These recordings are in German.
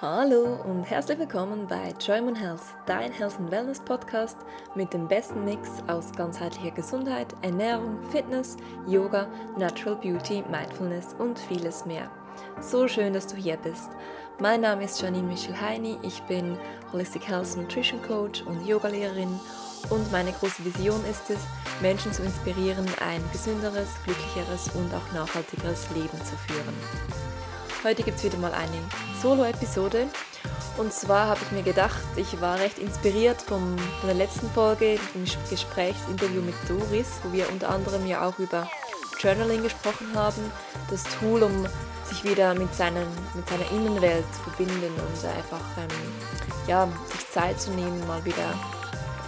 Hallo und herzlich willkommen bei Joy Health, dein Health and Wellness Podcast mit dem besten Mix aus ganzheitlicher Gesundheit, Ernährung, Fitness, Yoga, Natural Beauty, Mindfulness und vieles mehr. So schön, dass du hier bist. Mein Name ist Janine Michel Heini, ich bin Holistic Health Nutrition Coach und Yogalehrerin und meine große Vision ist es, Menschen zu inspirieren, ein gesünderes, glücklicheres und auch nachhaltigeres Leben zu führen. Heute gibt es wieder mal eine Solo-Episode. Und zwar habe ich mir gedacht, ich war recht inspiriert vom, von der letzten Folge, dem Gesprächsinterview mit Doris, wo wir unter anderem ja auch über Journaling gesprochen haben. Das Tool, um sich wieder mit, seinen, mit seiner Innenwelt zu verbinden und einfach ähm, ja, sich Zeit zu nehmen, mal wieder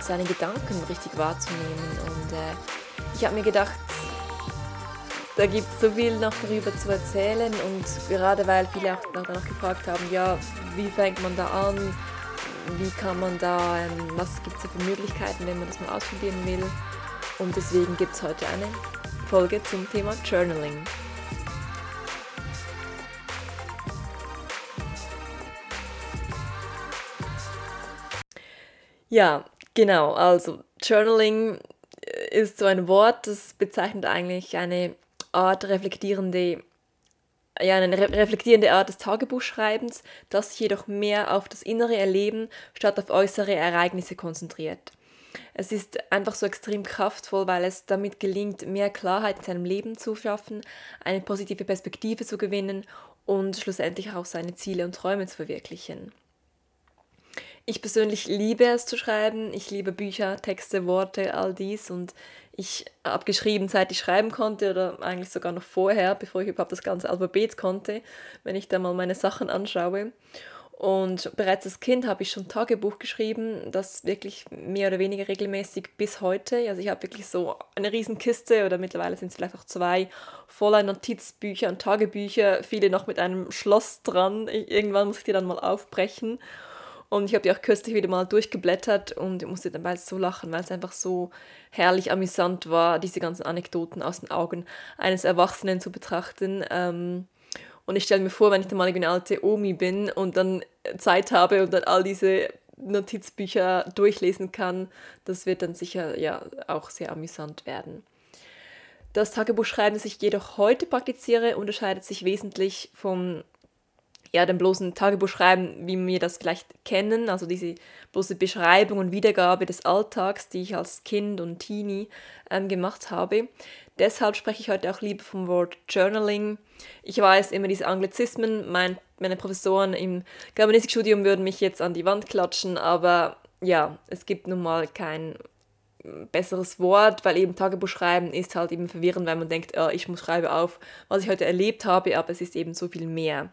seine Gedanken richtig wahrzunehmen. Und äh, ich habe mir gedacht, da gibt es so viel noch darüber zu erzählen und gerade weil viele auch danach gefragt haben, ja, wie fängt man da an, wie kann man da, was gibt es für Möglichkeiten, wenn man das mal ausprobieren will. Und deswegen gibt es heute eine Folge zum Thema Journaling. Ja, genau, also Journaling ist so ein Wort, das bezeichnet eigentlich eine Art reflektierende ja, eine reflektierende Art des Tagebuchschreibens, das sich jedoch mehr auf das innere Erleben statt auf äußere Ereignisse konzentriert. Es ist einfach so extrem kraftvoll, weil es damit gelingt, mehr Klarheit in seinem Leben zu schaffen, eine positive Perspektive zu gewinnen und schlussendlich auch seine Ziele und Träume zu verwirklichen. Ich persönlich liebe es zu schreiben. Ich liebe Bücher, Texte, Worte, all dies und ich habe geschrieben, seit ich schreiben konnte oder eigentlich sogar noch vorher, bevor ich überhaupt das ganze Alphabet konnte, wenn ich da mal meine Sachen anschaue. Und bereits als Kind habe ich schon Tagebuch geschrieben, das wirklich mehr oder weniger regelmäßig bis heute. Also ich habe wirklich so eine Riesenkiste oder mittlerweile sind es vielleicht auch zwei voller Notizbücher und Tagebücher, viele noch mit einem Schloss dran. Irgendwann muss ich die dann mal aufbrechen und ich habe die auch kürzlich wieder mal durchgeblättert und ich musste dabei so lachen, weil es einfach so herrlich amüsant war, diese ganzen Anekdoten aus den Augen eines Erwachsenen zu betrachten. Ähm, und ich stelle mir vor, wenn ich dann mal eine alte Omi bin und dann Zeit habe und dann all diese Notizbücher durchlesen kann, das wird dann sicher ja auch sehr amüsant werden. Das Tagebuchschreiben, das ich jedoch heute praktiziere, unterscheidet sich wesentlich vom ja, dem bloßen Tagebuch schreiben, wie wir das vielleicht kennen, also diese bloße Beschreibung und Wiedergabe des Alltags, die ich als Kind und Teenie ähm, gemacht habe. Deshalb spreche ich heute auch lieber vom Wort Journaling. Ich weiß immer diese Anglizismen, mein, meine Professoren im Germanistikstudium würden mich jetzt an die Wand klatschen, aber ja, es gibt nun mal kein besseres Wort, weil eben Tagebuch schreiben ist halt eben verwirrend, weil man denkt, oh, ich muss schreibe auf, was ich heute erlebt habe, aber es ist eben so viel mehr.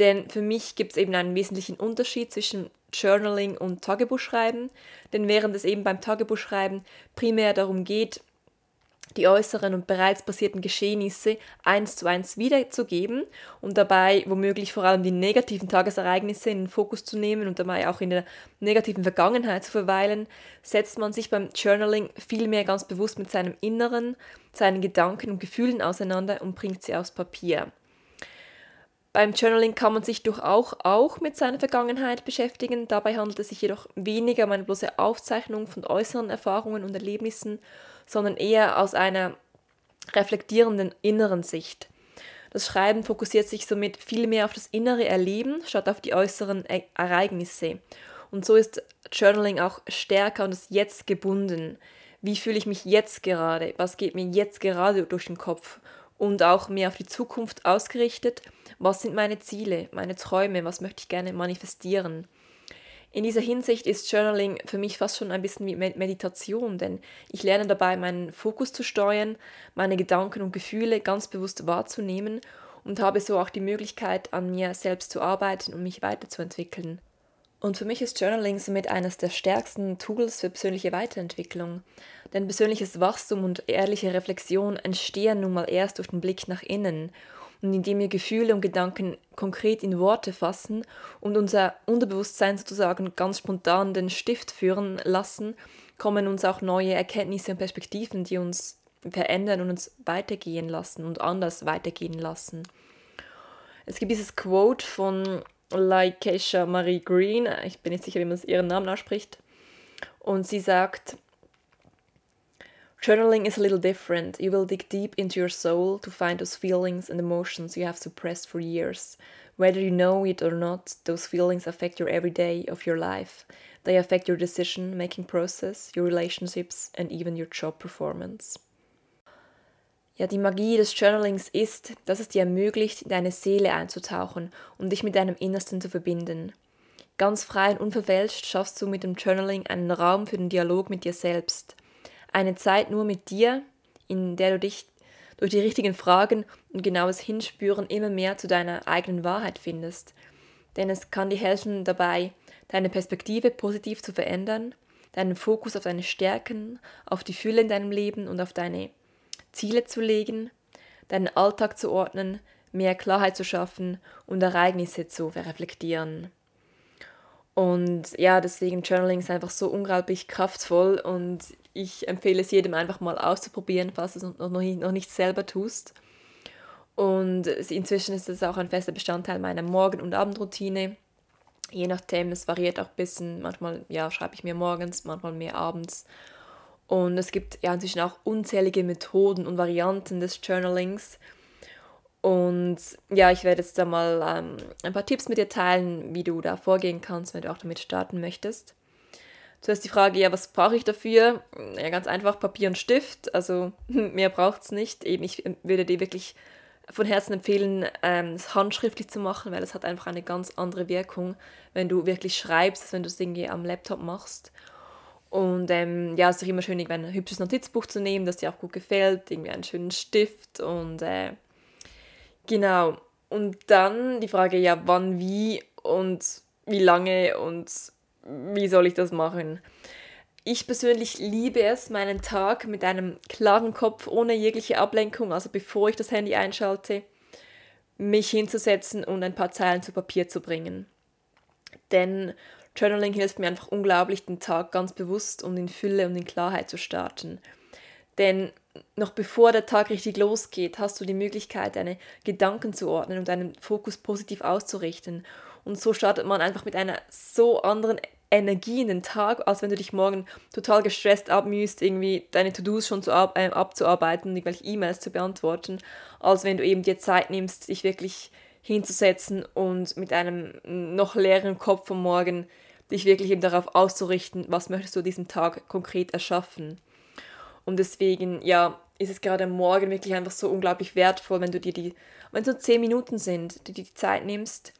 Denn für mich gibt es eben einen wesentlichen Unterschied zwischen Journaling und Tagebuchschreiben. Denn während es eben beim Tagebuchschreiben primär darum geht, die äußeren und bereits passierten Geschehnisse eins zu eins wiederzugeben und dabei womöglich vor allem die negativen Tagesereignisse in den Fokus zu nehmen und dabei auch in der negativen Vergangenheit zu verweilen, setzt man sich beim Journaling vielmehr ganz bewusst mit seinem Inneren, seinen Gedanken und Gefühlen auseinander und bringt sie aufs Papier. Beim Journaling kann man sich durchaus auch mit seiner Vergangenheit beschäftigen. Dabei handelt es sich jedoch weniger um eine bloße Aufzeichnung von äußeren Erfahrungen und Erlebnissen, sondern eher aus einer reflektierenden inneren Sicht. Das Schreiben fokussiert sich somit viel mehr auf das innere Erleben statt auf die äußeren e Ereignisse. Und so ist Journaling auch stärker an das Jetzt gebunden. Wie fühle ich mich jetzt gerade? Was geht mir jetzt gerade durch den Kopf? Und auch mehr auf die Zukunft ausgerichtet – was sind meine Ziele, meine Träume, was möchte ich gerne manifestieren. In dieser Hinsicht ist Journaling für mich fast schon ein bisschen wie Meditation, denn ich lerne dabei, meinen Fokus zu steuern, meine Gedanken und Gefühle ganz bewusst wahrzunehmen und habe so auch die Möglichkeit, an mir selbst zu arbeiten und mich weiterzuentwickeln. Und für mich ist Journaling somit eines der stärksten Tools für persönliche Weiterentwicklung. Denn persönliches Wachstum und ehrliche Reflexion entstehen nun mal erst durch den Blick nach innen und indem wir Gefühle und Gedanken konkret in Worte fassen und unser Unterbewusstsein sozusagen ganz spontan den Stift führen lassen, kommen uns auch neue Erkenntnisse und Perspektiven, die uns verändern und uns weitergehen lassen und anders weitergehen lassen. Es gibt dieses Quote von Laikesha Marie Green. Ich bin nicht sicher, wie man ihren Namen ausspricht. Und sie sagt, Journaling is a little different. You will dig deep into your soul to find those feelings and emotions you have suppressed for years. Whether you know it or not, those feelings affect your everyday of your life. They affect your decision making process, your relationships and even your job performance. Ja, die Magie des Journalings ist, dass es dir ermöglicht, in deine Seele einzutauchen und dich mit deinem Innersten zu verbinden. Ganz frei und unverfälscht schaffst du mit dem Journaling einen Raum für den Dialog mit dir selbst. Eine Zeit nur mit dir, in der du dich durch die richtigen Fragen und genaues Hinspüren immer mehr zu deiner eigenen Wahrheit findest. Denn es kann dir helfen dabei, deine Perspektive positiv zu verändern, deinen Fokus auf deine Stärken, auf die Fülle in deinem Leben und auf deine Ziele zu legen, deinen Alltag zu ordnen, mehr Klarheit zu schaffen und Ereignisse zu reflektieren. Und ja, deswegen Journaling ist einfach so unglaublich kraftvoll und ich empfehle es jedem einfach mal auszuprobieren, falls du es noch nicht, noch nicht selber tust. Und inzwischen ist es auch ein fester Bestandteil meiner Morgen- und Abendroutine. Je nachdem, es variiert auch ein bisschen. Manchmal ja, schreibe ich mir morgens, manchmal mehr abends. Und es gibt ja inzwischen auch unzählige Methoden und Varianten des Journalings. Und ja, ich werde jetzt da mal ähm, ein paar Tipps mit dir teilen, wie du da vorgehen kannst, wenn du auch damit starten möchtest. Zuerst die Frage, ja, was brauche ich dafür? Ja, ganz einfach Papier und Stift. Also mehr braucht es nicht. Eben, ich würde dir wirklich von Herzen empfehlen, ähm, es handschriftlich zu machen, weil es hat einfach eine ganz andere Wirkung, wenn du wirklich schreibst, als wenn du es irgendwie am Laptop machst. Und ähm, ja, es ist doch immer schön, ein hübsches Notizbuch zu nehmen, das dir auch gut gefällt, irgendwie einen schönen Stift und äh, genau. Und dann die Frage, ja, wann, wie und wie lange und wie soll ich das machen? Ich persönlich liebe es, meinen Tag mit einem klaren Kopf, ohne jegliche Ablenkung, also bevor ich das Handy einschalte, mich hinzusetzen und ein paar Zeilen zu Papier zu bringen. Denn Journaling hilft mir einfach unglaublich, den Tag ganz bewusst und in Fülle und in Klarheit zu starten. Denn noch bevor der Tag richtig losgeht, hast du die Möglichkeit, deine Gedanken zu ordnen und deinen Fokus positiv auszurichten. Und so startet man einfach mit einer so anderen Energie in den Tag, als wenn du dich morgen total gestresst abmühst, irgendwie deine To-Dos schon zu ab, äh, abzuarbeiten, irgendwelche E-Mails zu beantworten, als wenn du eben dir Zeit nimmst, dich wirklich hinzusetzen und mit einem noch leeren Kopf vom Morgen dich wirklich eben darauf auszurichten, was möchtest du diesen Tag konkret erschaffen. Und deswegen, ja, ist es gerade am Morgen wirklich einfach so unglaublich wertvoll, wenn du dir die, wenn es nur zehn Minuten sind, du dir die Zeit nimmst.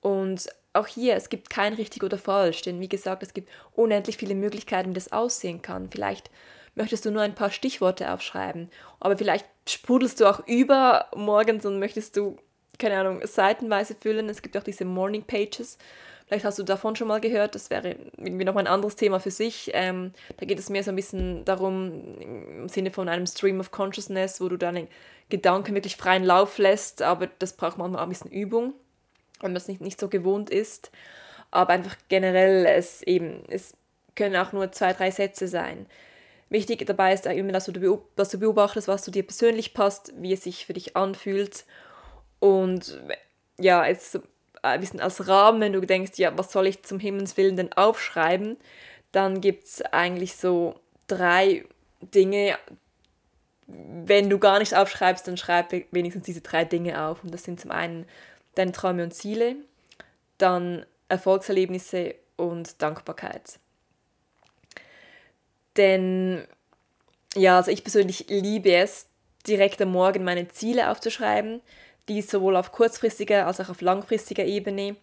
Und auch hier, es gibt kein richtig oder falsch, denn wie gesagt, es gibt unendlich viele Möglichkeiten, wie das aussehen kann. Vielleicht möchtest du nur ein paar Stichworte aufschreiben, aber vielleicht sprudelst du auch über morgens und möchtest du keine Ahnung, seitenweise füllen. Es gibt auch diese Morning Pages. Vielleicht hast du davon schon mal gehört, das wäre irgendwie noch ein anderes Thema für sich. Ähm, da geht es mehr so ein bisschen darum, im Sinne von einem Stream of Consciousness, wo du deine Gedanken wirklich freien Lauf lässt, aber das braucht manchmal auch ein bisschen Übung, wenn man es nicht, nicht so gewohnt ist. Aber einfach generell, es eben, es können auch nur zwei, drei Sätze sein. Wichtig dabei ist immer, dass du, dass du beobachtest, was zu dir persönlich passt, wie es sich für dich anfühlt und ja, jetzt ein bisschen als Rahmen, wenn du denkst, ja, was soll ich zum Himmels Willen denn aufschreiben, dann gibt es eigentlich so drei Dinge. Wenn du gar nicht aufschreibst, dann schreib wenigstens diese drei Dinge auf. Und das sind zum einen deine Träume und Ziele, dann Erfolgserlebnisse und Dankbarkeit. Denn ja, also ich persönlich liebe es, direkt am Morgen meine Ziele aufzuschreiben dies sowohl auf kurzfristiger als auch auf langfristiger Ebene.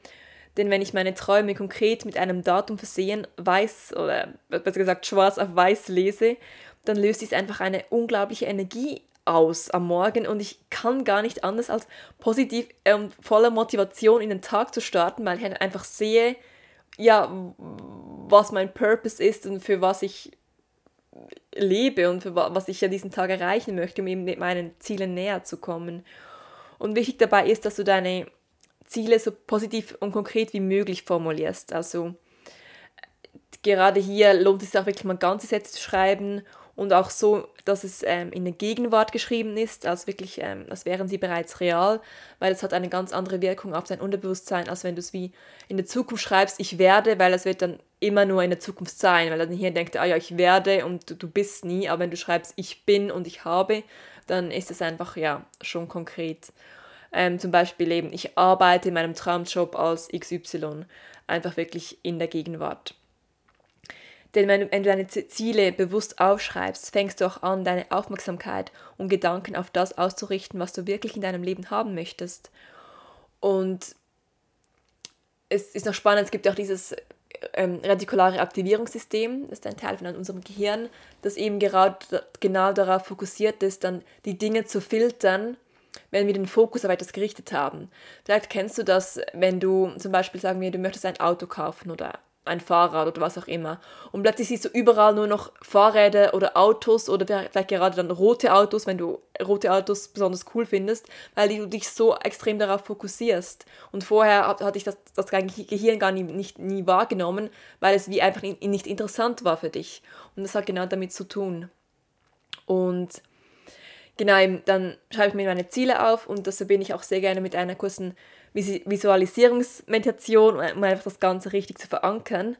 Denn wenn ich meine Träume konkret mit einem Datum versehen, weiß oder besser gesagt schwarz auf weiß lese, dann löst dies einfach eine unglaubliche Energie aus am Morgen und ich kann gar nicht anders als positiv und ähm, voller Motivation in den Tag zu starten, weil ich einfach sehe, ja, was mein Purpose ist und für was ich lebe und für was ich ja diesen Tag erreichen möchte, um eben meinen Zielen näher zu kommen. Und wichtig dabei ist, dass du deine Ziele so positiv und konkret wie möglich formulierst. Also gerade hier lohnt es sich auch wirklich mal ganze Sätze zu schreiben und auch so, dass es ähm, in der Gegenwart geschrieben ist, als wirklich, ähm, als wären sie bereits real, weil es hat eine ganz andere Wirkung auf dein Unterbewusstsein, als wenn du es wie in der Zukunft schreibst, ich werde, weil es wird dann immer nur in der Zukunft sein, weil dann hier denkt, ah ja, ich werde und du, du bist nie, aber wenn du schreibst, ich bin und ich habe, dann ist es einfach, ja, schon konkret. Ähm, zum Beispiel eben, ich arbeite in meinem Traumjob als XY, einfach wirklich in der Gegenwart. Denn wenn, wenn du deine Ziele bewusst aufschreibst, fängst du auch an, deine Aufmerksamkeit und Gedanken auf das auszurichten, was du wirklich in deinem Leben haben möchtest. Und es ist noch spannend, es gibt auch dieses ähm, retikulare Aktivierungssystem, das ist ein Teil von unserem Gehirn, das eben gerade genau darauf fokussiert ist, dann die Dinge zu filtern, wenn wir den Fokus auf etwas gerichtet haben. Vielleicht kennst du das, wenn du zum Beispiel sagen wir, du möchtest ein Auto kaufen oder ein Fahrrad oder was auch immer. Und plötzlich siehst du überall nur noch Fahrräder oder Autos oder vielleicht gerade dann rote Autos, wenn du rote Autos besonders cool findest, weil du dich so extrem darauf fokussierst. Und vorher hatte ich das, das Gehirn gar nie, nicht, nie wahrgenommen, weil es wie einfach nicht interessant war für dich. Und das hat genau damit zu tun. Und genau, dann schreibe ich mir meine Ziele auf und das verbinde ich auch sehr gerne mit einer kurzen Visualisierungsmeditation, um einfach das Ganze richtig zu verankern.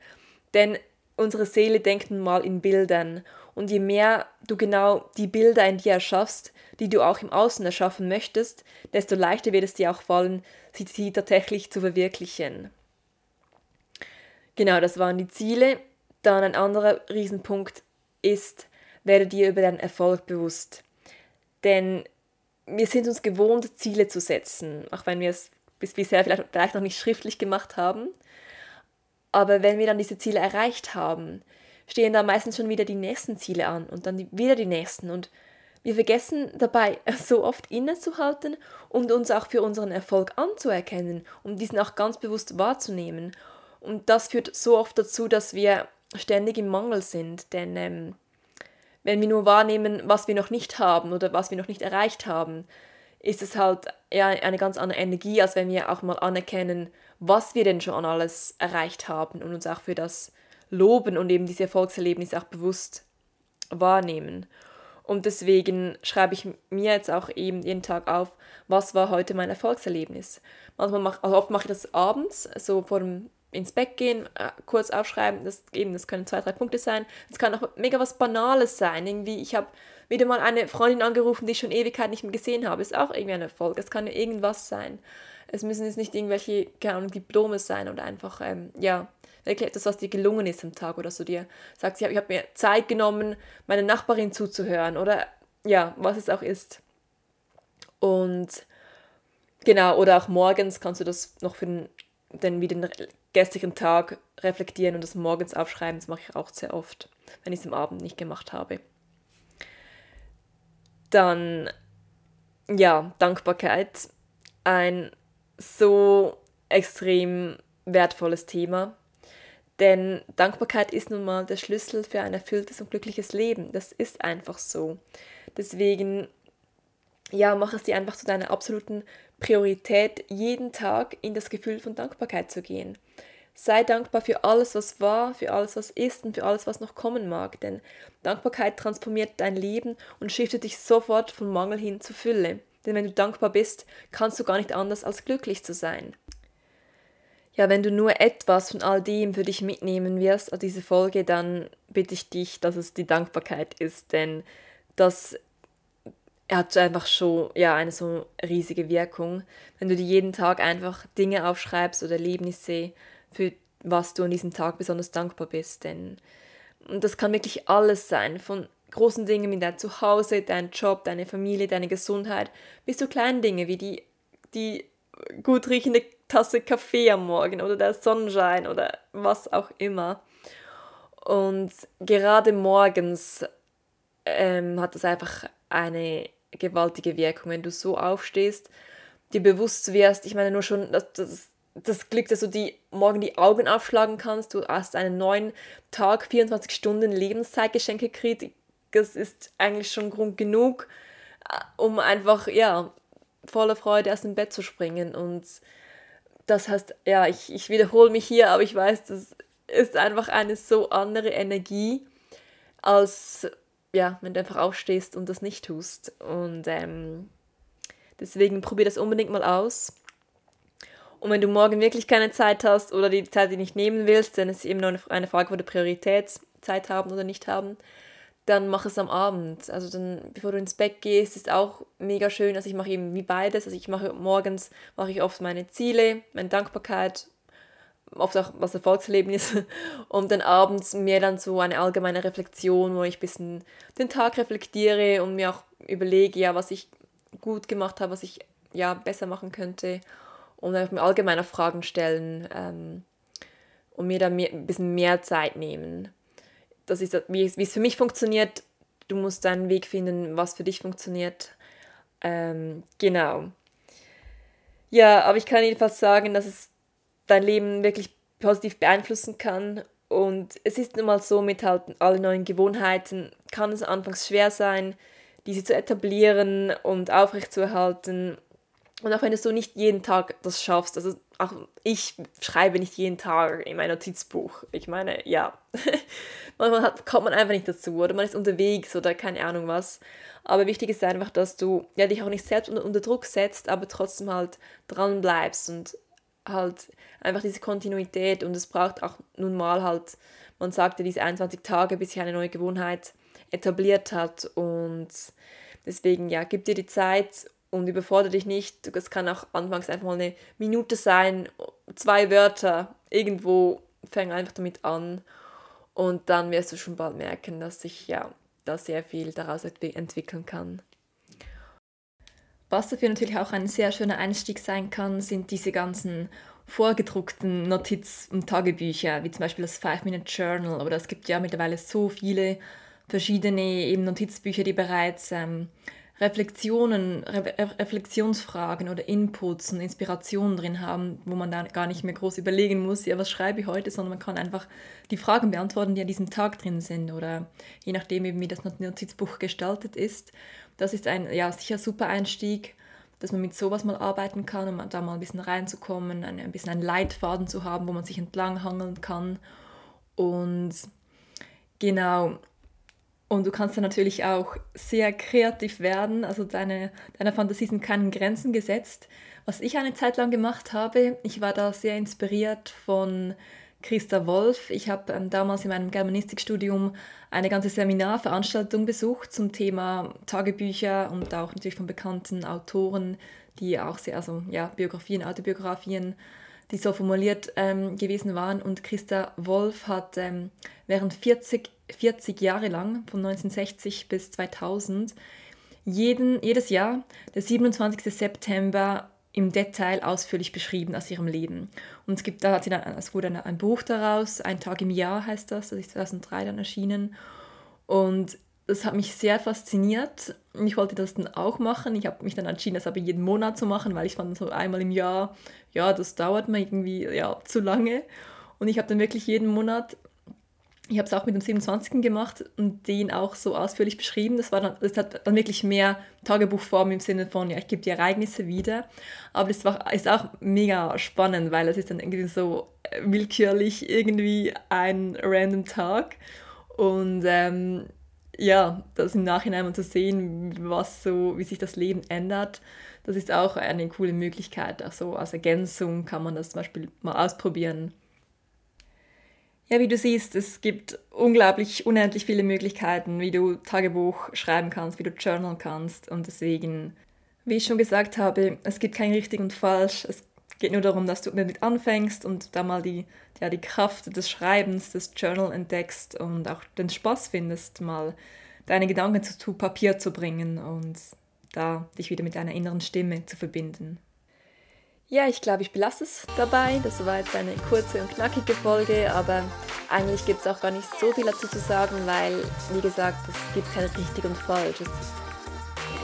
Denn unsere Seele denkt nun mal in Bildern. Und je mehr du genau die Bilder in dir erschaffst, die du auch im Außen erschaffen möchtest, desto leichter wird es dir auch fallen, sie, tatsächlich zu verwirklichen. Genau, das waren die Ziele. Dann ein anderer Riesenpunkt ist, werde dir über deinen Erfolg bewusst. Denn wir sind uns gewohnt, Ziele zu setzen, auch wenn wir es bis bisher vielleicht, vielleicht noch nicht schriftlich gemacht haben. Aber wenn wir dann diese Ziele erreicht haben, stehen da meistens schon wieder die nächsten Ziele an und dann wieder die nächsten. Und wir vergessen dabei so oft innezuhalten und uns auch für unseren Erfolg anzuerkennen, um diesen auch ganz bewusst wahrzunehmen. Und das führt so oft dazu, dass wir ständig im Mangel sind, denn ähm, wenn wir nur wahrnehmen, was wir noch nicht haben oder was wir noch nicht erreicht haben, ist es halt eine ganz andere Energie, als wenn wir auch mal anerkennen, was wir denn schon alles erreicht haben und uns auch für das loben und eben diese Erfolgserlebnisse auch bewusst wahrnehmen. Und deswegen schreibe ich mir jetzt auch eben jeden Tag auf, was war heute mein Erfolgserlebnis. Manchmal mach, also oft mache ich das abends, so vor dem ins Bett gehen, äh, kurz aufschreiben, das, eben, das können zwei, drei Punkte sein. Es kann auch mega was Banales sein. Irgendwie, ich habe wieder mal eine Freundin angerufen, die ich schon Ewigkeit nicht mehr gesehen habe. Ist auch irgendwie ein Erfolg. Es kann ja irgendwas sein. Es müssen jetzt nicht irgendwelche, keine Ahnung, Diplome sein oder einfach, ähm, ja, wirklich etwas, was dir gelungen ist am Tag oder so dir sagst, ich habe hab mir Zeit genommen, meine Nachbarin zuzuhören oder ja, was es auch ist. Und genau, oder auch morgens kannst du das noch für den, den, wie den gestrigen Tag reflektieren und das morgens aufschreiben. Das mache ich auch sehr oft, wenn ich es am Abend nicht gemacht habe. Dann, ja, Dankbarkeit. Ein so extrem wertvolles Thema. Denn Dankbarkeit ist nun mal der Schlüssel für ein erfülltes und glückliches Leben. Das ist einfach so. Deswegen, ja, mach es dir einfach zu deiner absoluten Priorität, jeden Tag in das Gefühl von Dankbarkeit zu gehen. Sei dankbar für alles, was war, für alles, was ist und für alles, was noch kommen mag, denn Dankbarkeit transformiert dein Leben und shiftet dich sofort von Mangel hin zu Fülle. Denn wenn du dankbar bist, kannst du gar nicht anders als glücklich zu sein. Ja, wenn du nur etwas von all dem für dich mitnehmen wirst aus dieser Folge, dann bitte ich dich, dass es die Dankbarkeit ist, denn das hat einfach schon ja, eine so riesige Wirkung. Wenn du dir jeden Tag einfach Dinge aufschreibst oder Erlebnisse, für was du an diesem Tag besonders dankbar bist. Denn das kann wirklich alles sein, von großen Dingen wie dein Zuhause, dein Job, deine Familie, deine Gesundheit, bis zu kleinen Dingen wie die, die gut riechende Tasse Kaffee am Morgen oder der Sonnenschein oder was auch immer. Und gerade morgens ähm, hat das einfach eine gewaltige Wirkung, wenn du so aufstehst, dir bewusst wirst, ich meine nur schon, dass das das Glück, dass du die morgen die Augen aufschlagen kannst. Du hast einen neuen Tag, 24 Stunden Lebenszeitgeschenke gekriegt. Das ist eigentlich schon Grund genug, äh, um einfach, ja, voller Freude aus dem Bett zu springen. Und das heißt, ja, ich, ich wiederhole mich hier, aber ich weiß, das ist einfach eine so andere Energie, als ja, wenn du einfach aufstehst und das nicht tust. Und ähm, deswegen probier das unbedingt mal aus. Und wenn du morgen wirklich keine Zeit hast oder die Zeit die nicht nehmen willst, dann ist es eben nur eine Frage von der Priorität, Zeit haben oder nicht haben, dann mach es am Abend. Also dann, bevor du ins Bett gehst, ist auch mega schön. Also ich mache eben wie beides. Also ich mache morgens mache ich oft meine Ziele, meine Dankbarkeit, oft auch was Erfolgserlebnis und dann abends mehr dann so eine allgemeine Reflexion, wo ich ein bisschen den Tag reflektiere und mir auch überlege, ja, was ich gut gemacht habe, was ich ja besser machen könnte und einfach mir allgemeine Fragen stellen ähm, und mir da mehr, ein bisschen mehr Zeit nehmen. Das ist, wie es, wie es für mich funktioniert. Du musst deinen Weg finden, was für dich funktioniert. Ähm, genau. Ja, aber ich kann jedenfalls sagen, dass es dein Leben wirklich positiv beeinflussen kann. Und es ist nun mal so, mit halt allen neuen Gewohnheiten kann es anfangs schwer sein, diese zu etablieren und aufrechtzuerhalten. Und auch wenn du so nicht jeden Tag das schaffst, also auch ich schreibe nicht jeden Tag in mein Notizbuch. Ich meine, ja, manchmal hat, kommt man einfach nicht dazu oder man ist unterwegs oder keine Ahnung was. Aber wichtig ist einfach, dass du ja, dich auch nicht selbst unter, unter Druck setzt, aber trotzdem halt dran bleibst und halt einfach diese Kontinuität und es braucht auch nun mal halt, man sagte, diese 21 Tage, bis sich eine neue Gewohnheit etabliert hat und deswegen, ja, gib dir die Zeit und überfordere dich nicht. Es kann auch anfangs einfach mal eine Minute sein, zwei Wörter, irgendwo fäng einfach damit an und dann wirst du schon bald merken, dass sich ja da sehr viel daraus entwickeln kann. Was dafür natürlich auch ein sehr schöner Einstieg sein kann, sind diese ganzen vorgedruckten Notiz- und Tagebücher, wie zum Beispiel das Five-Minute-Journal. Oder es gibt ja mittlerweile so viele verschiedene eben Notizbücher, die bereits ähm, Reflexionen, Re Reflexionsfragen oder Inputs und Inspirationen drin haben, wo man da gar nicht mehr groß überlegen muss, ja, was schreibe ich heute, sondern man kann einfach die Fragen beantworten, die an diesem Tag drin sind oder je nachdem eben, wie das Notizbuch gestaltet ist. Das ist ein ja, sicher super Einstieg, dass man mit sowas mal arbeiten kann, um da mal ein bisschen reinzukommen, ein, ein bisschen einen Leitfaden zu haben, wo man sich entlang hangeln kann. Und genau, und du kannst dann natürlich auch sehr kreativ werden, also deine, deiner Fantasie sind keinen Grenzen gesetzt. Was ich eine Zeit lang gemacht habe, ich war da sehr inspiriert von Christa Wolf. Ich habe ähm, damals in meinem Germanistikstudium eine ganze Seminarveranstaltung besucht zum Thema Tagebücher und auch natürlich von bekannten Autoren, die auch sehr, also ja, Biografien, Autobiografien die so formuliert ähm, gewesen waren. Und Christa Wolf hat ähm, während 40, 40 Jahre lang, von 1960 bis 2000, jeden, jedes Jahr, der 27. September, im Detail ausführlich beschrieben aus ihrem Leben. Und es gibt, da hat sie dann, es wurde ein, ein Buch daraus, Ein Tag im Jahr heißt das, das ist 2003 dann erschienen. Und das hat mich sehr fasziniert. Ich wollte das dann auch machen. Ich habe mich dann entschieden, das aber jeden Monat zu machen, weil ich fand so einmal im Jahr, ja, das dauert mir irgendwie ja, zu lange. Und ich habe dann wirklich jeden Monat, ich habe es auch mit dem 27. gemacht und den auch so ausführlich beschrieben. Das, war dann, das hat dann wirklich mehr Tagebuchform im Sinne von, ja, ich gebe die Ereignisse wieder. Aber das war, ist auch mega spannend, weil es ist dann irgendwie so willkürlich irgendwie ein random Tag. Und ähm, ja, das im Nachhinein mal zu sehen, was so, wie sich das Leben ändert, das ist auch eine coole Möglichkeit. Also als Ergänzung kann man das zum Beispiel mal ausprobieren. Ja, wie du siehst, es gibt unglaublich, unendlich viele Möglichkeiten, wie du Tagebuch schreiben kannst, wie du journalen kannst. Und deswegen, wie ich schon gesagt habe, es gibt kein richtig und falsch. Es geht nur darum, dass du damit anfängst und da mal die, ja, die Kraft des Schreibens, des Journal entdeckst und auch den Spaß findest, mal deine Gedanken zu, zu Papier zu bringen und da dich wieder mit deiner inneren Stimme zu verbinden. Ja, ich glaube, ich belasse es dabei. Das war jetzt eine kurze und knackige Folge, aber eigentlich gibt es auch gar nicht so viel dazu zu sagen, weil, wie gesagt, es gibt kein richtig und falsch. Es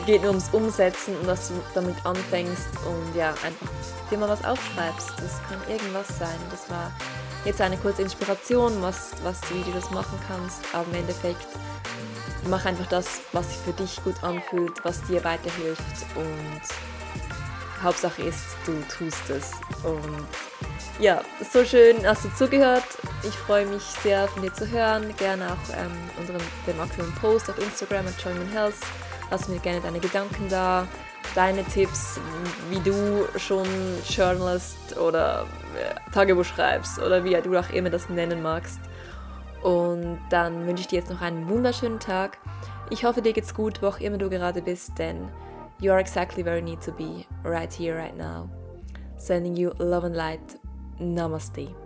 geht nur ums Umsetzen und dass du damit anfängst und ja, einfach dir mal was aufschreibst. Das kann irgendwas sein. Das war jetzt eine kurze Inspiration, was, was du, wie du das machen kannst. Aber im Endeffekt mach einfach das, was sich für dich gut anfühlt, was dir weiterhilft und Hauptsache ist, du tust es. Und ja, so schön hast du zugehört ich freue mich sehr von dir zu hören. Gerne auch ähm, unseren, dem aktuellen Post auf Instagram at Join Health. Lass mir gerne deine Gedanken da, deine Tipps, wie du schon journalist oder äh, Tagebuch schreibst oder wie du auch immer das nennen magst. Und dann wünsche ich dir jetzt noch einen wunderschönen Tag. Ich hoffe, dir geht's gut, wo auch immer du gerade bist, denn you are exactly where you need to be, right here, right now. Sending you love and light. Namaste.